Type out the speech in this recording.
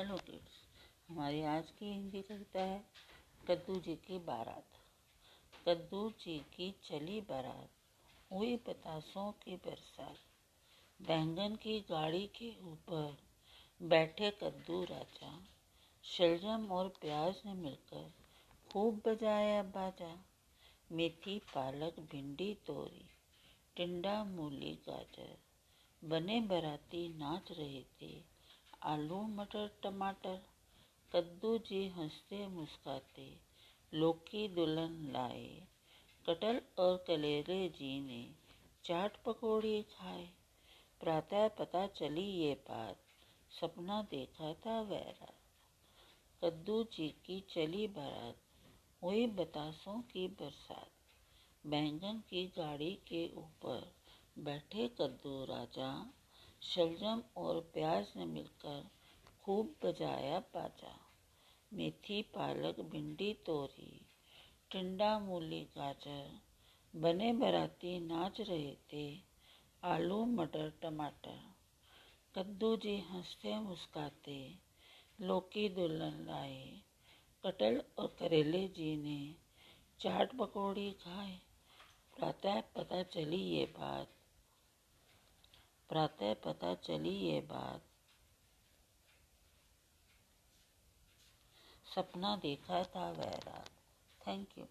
Hello kids हमारी आज की हिंदी कविता है, कद्दू जी की बारात। कद्दू जी की चली बारात, हुई पतासों की बरसात। बैंगन की गाड़ी के ऊपर बैठे कद्दू राजा, शलजम और प्याज ने मिलकर खूब बजाया बाजा। मेथी, पालक, भिंडी, तोरी, टिंडा, मूली, गाजर, बने बराती नाच रहे थे। आलू, मटर, टमाटर कद्दू जी हँसते मुस्काते, लौकी दुल्हन लाए। कटल और कलेरे जी ने चाट पकौड़ी खाए। प्रातः पता चली ये बात, सपना देखा था वैरा कद्दू जी की चली बारात हुई बतासों की बरसात। बैंगन की गाड़ी के ऊपर बैठे कद्दू राजा शलजम और प्याज ने मिलकर खूब बजाया बाजा मेथी, पालक, भिंडी, तोरी, टिंडा, मूली, गाजर, बने बराती नाच रहे थे। आलू, मटर, टमाटर। कद्दू जी हँसते मुस्काते, लौकी दुल्हन लाए। कटल और करेले जी ने चाट पकौड़ी खाए। प्रातः पता चली ये बात। प्रातः पता चली ये बात। सपना देखा था वह रात थैंक यू